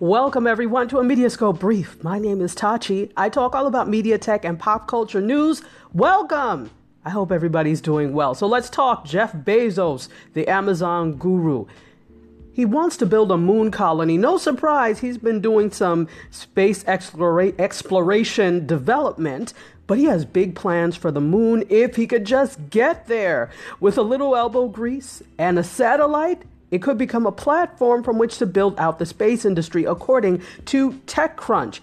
Welcome, everyone, to a Mediascope Brief. My name is Tachi. I talk all about media tech and pop culture news. Welcome! I hope everybody's doing well. So let's talk Jeff Bezos, the Amazon guru. He wants to build a moon colony. No surprise, he's been doing some space explora- exploration development, but he has big plans for the moon if he could just get there. With a little elbow grease and a satellite, it could become a platform from which to build out the space industry, according to TechCrunch.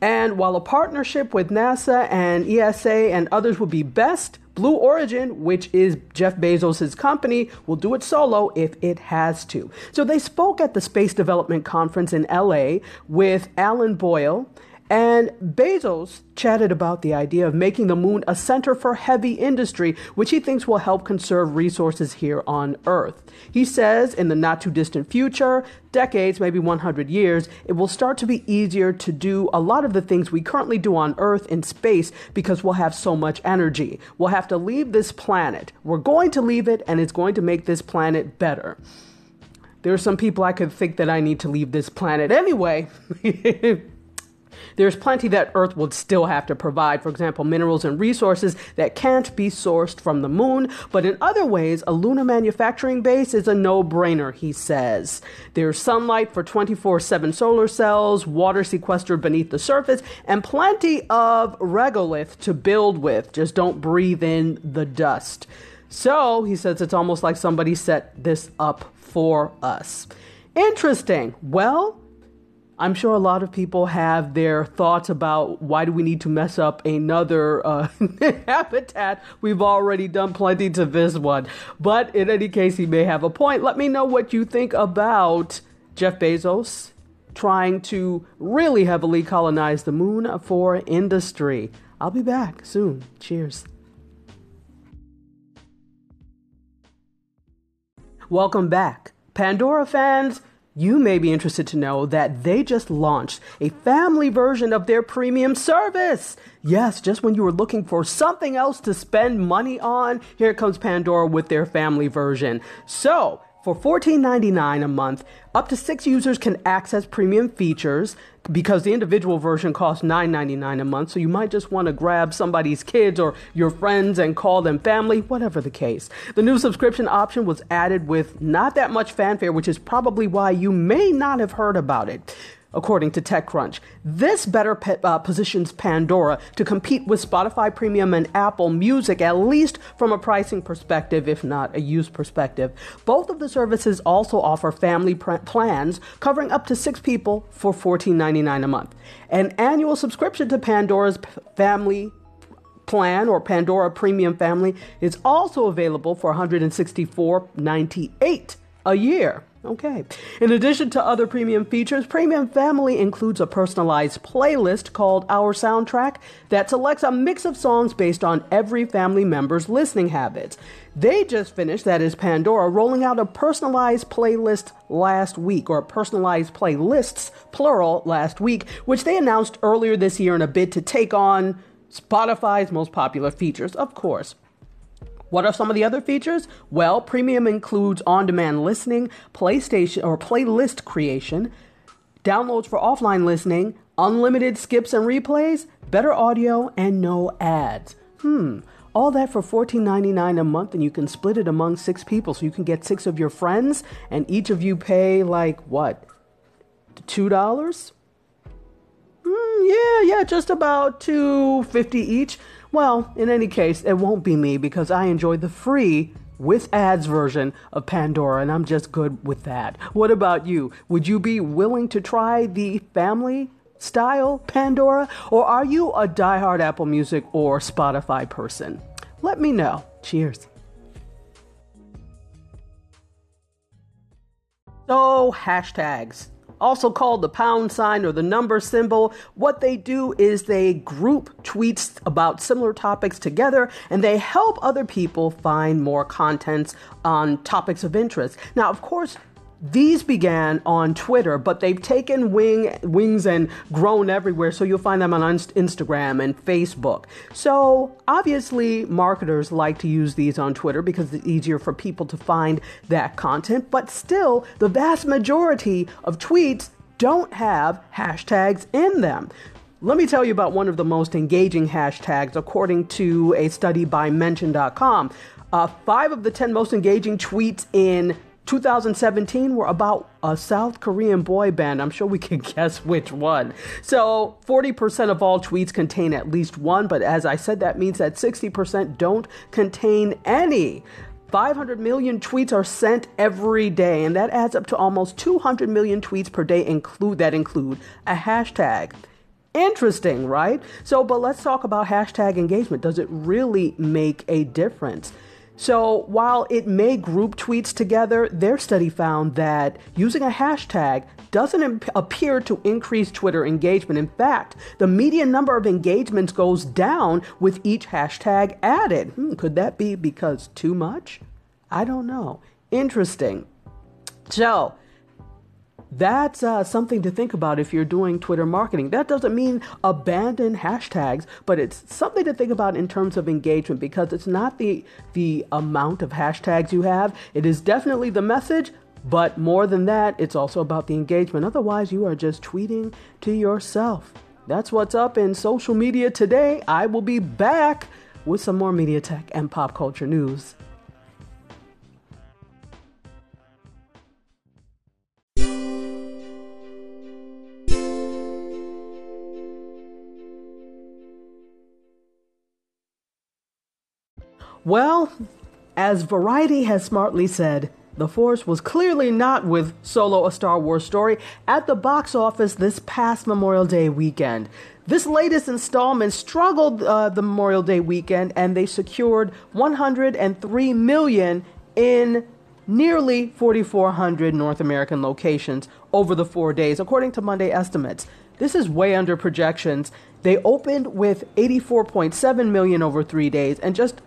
And while a partnership with NASA and ESA and others would be best, Blue Origin, which is Jeff Bezos' company, will do it solo if it has to. So they spoke at the Space Development Conference in LA with Alan Boyle and Bezos chatted about the idea of making the moon a center for heavy industry, which he thinks will help conserve resources here on Earth. He says in the not too distant future, decades, maybe 100 years, it will start to be easier to do a lot of the things we currently do on Earth in space because we'll have so much energy. We'll have to leave this planet. We're going to leave it, and it's going to make this planet better. There are some people I could think that I need to leave this planet anyway. There's plenty that Earth would still have to provide, for example, minerals and resources that can't be sourced from the moon. But in other ways, a lunar manufacturing base is a no brainer, he says. There's sunlight for 24 7 solar cells, water sequestered beneath the surface, and plenty of regolith to build with. Just don't breathe in the dust. So he says it's almost like somebody set this up for us. Interesting. Well, I'm sure a lot of people have their thoughts about why do we need to mess up another uh, habitat? We've already done plenty to this one. But in any case, he may have a point. Let me know what you think about Jeff Bezos trying to really heavily colonize the moon for industry. I'll be back soon. Cheers. Welcome back. Pandora fans, you may be interested to know that they just launched a family version of their premium service. Yes, just when you were looking for something else to spend money on, here comes Pandora with their family version. So, for $14.99 a month, up to six users can access premium features because the individual version costs $9.99 a month. So you might just want to grab somebody's kids or your friends and call them family, whatever the case. The new subscription option was added with not that much fanfare, which is probably why you may not have heard about it according to TechCrunch. This better uh, positions Pandora to compete with Spotify Premium and Apple Music, at least from a pricing perspective, if not a use perspective. Both of the services also offer family pr- plans covering up to six people for $14.99 a month. An annual subscription to Pandora's p- family plan or Pandora Premium Family is also available for $164.98 a year. Okay. In addition to other premium features, Premium Family includes a personalized playlist called Our Soundtrack that selects a mix of songs based on every family member's listening habits. They just finished, that is Pandora, rolling out a personalized playlist last week, or personalized playlists, plural, last week, which they announced earlier this year in a bid to take on Spotify's most popular features, of course. What are some of the other features? Well, premium includes on demand listening, PlayStation or playlist creation, downloads for offline listening, unlimited skips and replays, better audio, and no ads. Hmm. All that for $14.99 a month, and you can split it among six people. So you can get six of your friends, and each of you pay like what? $2? Mm, yeah, yeah, just about 250 each. Well, in any case, it won't be me because I enjoy the free with ads version of Pandora, and I'm just good with that. What about you? Would you be willing to try the family style Pandora, or are you a diehard Apple Music or Spotify person? Let me know. Cheers. So, hashtags also called the pound sign or the number symbol. What they do is they group tweets about similar topics together and they help other people find more contents on topics of interest. Now, of course, these began on Twitter, but they've taken wing, wings and grown everywhere. So you'll find them on Instagram and Facebook. So obviously, marketers like to use these on Twitter because it's easier for people to find that content. But still, the vast majority of tweets don't have hashtags in them. Let me tell you about one of the most engaging hashtags, according to a study by Mention.com. Uh, five of the 10 most engaging tweets in 2017 were about a South Korean boy band. I'm sure we can guess which one. So 40% of all tweets contain at least one, but as I said, that means that 60% don't contain any. 500 million tweets are sent every day, and that adds up to almost 200 million tweets per day include that include a hashtag. Interesting, right? So, but let's talk about hashtag engagement. Does it really make a difference? So, while it may group tweets together, their study found that using a hashtag doesn't imp- appear to increase Twitter engagement. In fact, the median number of engagements goes down with each hashtag added. Hmm, could that be because too much? I don't know. Interesting. So, that's uh, something to think about if you're doing Twitter marketing. That doesn't mean abandon hashtags, but it's something to think about in terms of engagement because it's not the the amount of hashtags you have. It is definitely the message, but more than that, it's also about the engagement. Otherwise, you are just tweeting to yourself. That's what's up in social media today. I will be back with some more media tech and pop culture news. Well, as Variety has smartly said, the Force was clearly not with Solo, a Star Wars story, at the box office this past Memorial Day weekend. This latest installment struggled uh, the Memorial Day weekend, and they secured 103 million in nearly 4,400 North American locations over the four days, according to Monday estimates. This is way under projections. They opened with 84.7 million over three days and just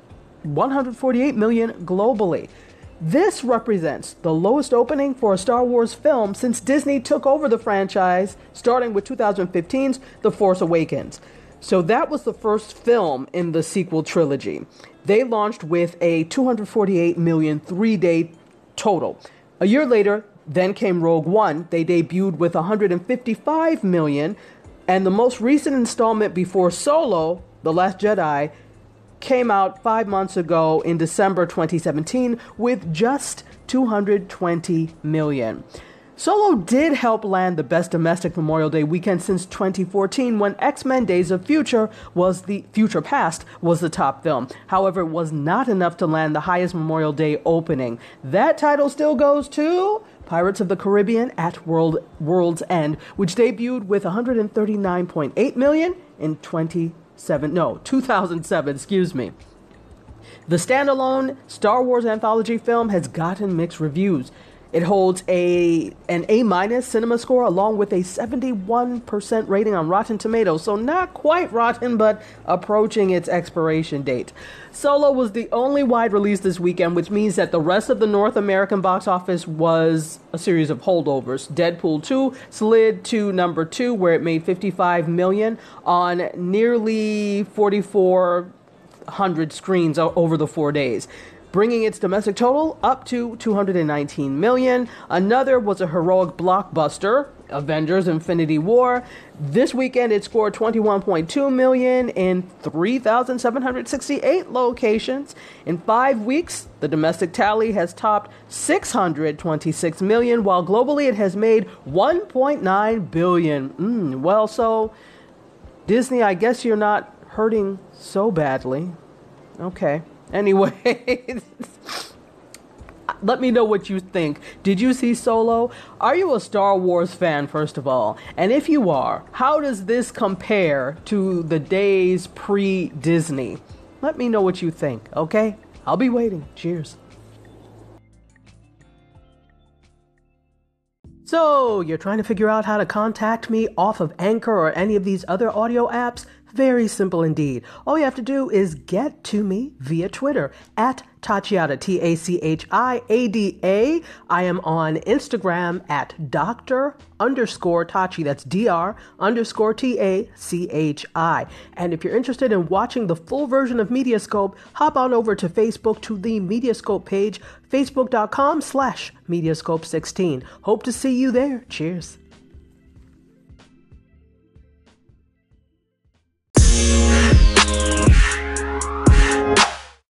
148 million globally. This represents the lowest opening for a Star Wars film since Disney took over the franchise, starting with 2015's The Force Awakens. So that was the first film in the sequel trilogy. They launched with a 248 million three day total. A year later, then came Rogue One. They debuted with 155 million, and the most recent installment before Solo, The Last Jedi, came out five months ago in December 2017 with just 220 million. Solo did help land the best domestic Memorial Day weekend since 2014 when X-Men Days of Future was the Future Past was the top film. However, it was not enough to land the highest Memorial Day opening. That title still goes to Pirates of the Caribbean at World World's End, which debuted with 139.8 million in 20 seven, no, 2007, excuse me. The standalone Star Wars anthology film has gotten mixed reviews. It holds a an A minus CinemaScore along with a 71% rating on Rotten Tomatoes, so not quite rotten, but approaching its expiration date. Solo was the only wide release this weekend, which means that the rest of the North American box office was a series of holdovers. Deadpool 2 slid to number 2 where it made 55 million on nearly 4400 screens over the 4 days bringing its domestic total up to 219 million. Another was a heroic blockbuster, Avengers Infinity War. This weekend it scored 21.2 million in 3,768 locations. In 5 weeks, the domestic tally has topped 626 million while globally it has made 1.9 billion. Mm, well, so Disney, I guess you're not hurting so badly. Okay. Anyway, let me know what you think. Did you see Solo? Are you a Star Wars fan, first of all? And if you are, how does this compare to the days pre Disney? Let me know what you think, okay? I'll be waiting. Cheers. So, you're trying to figure out how to contact me off of Anchor or any of these other audio apps? Very simple indeed. All you have to do is get to me via Twitter at Tachiada, T A C H I A D A. I am on Instagram at Dr. underscore Tachi. That's D R underscore T A C H I. And if you're interested in watching the full version of Mediascope, hop on over to Facebook to the Mediascope page, facebook.com slash Mediascope16. Hope to see you there. Cheers.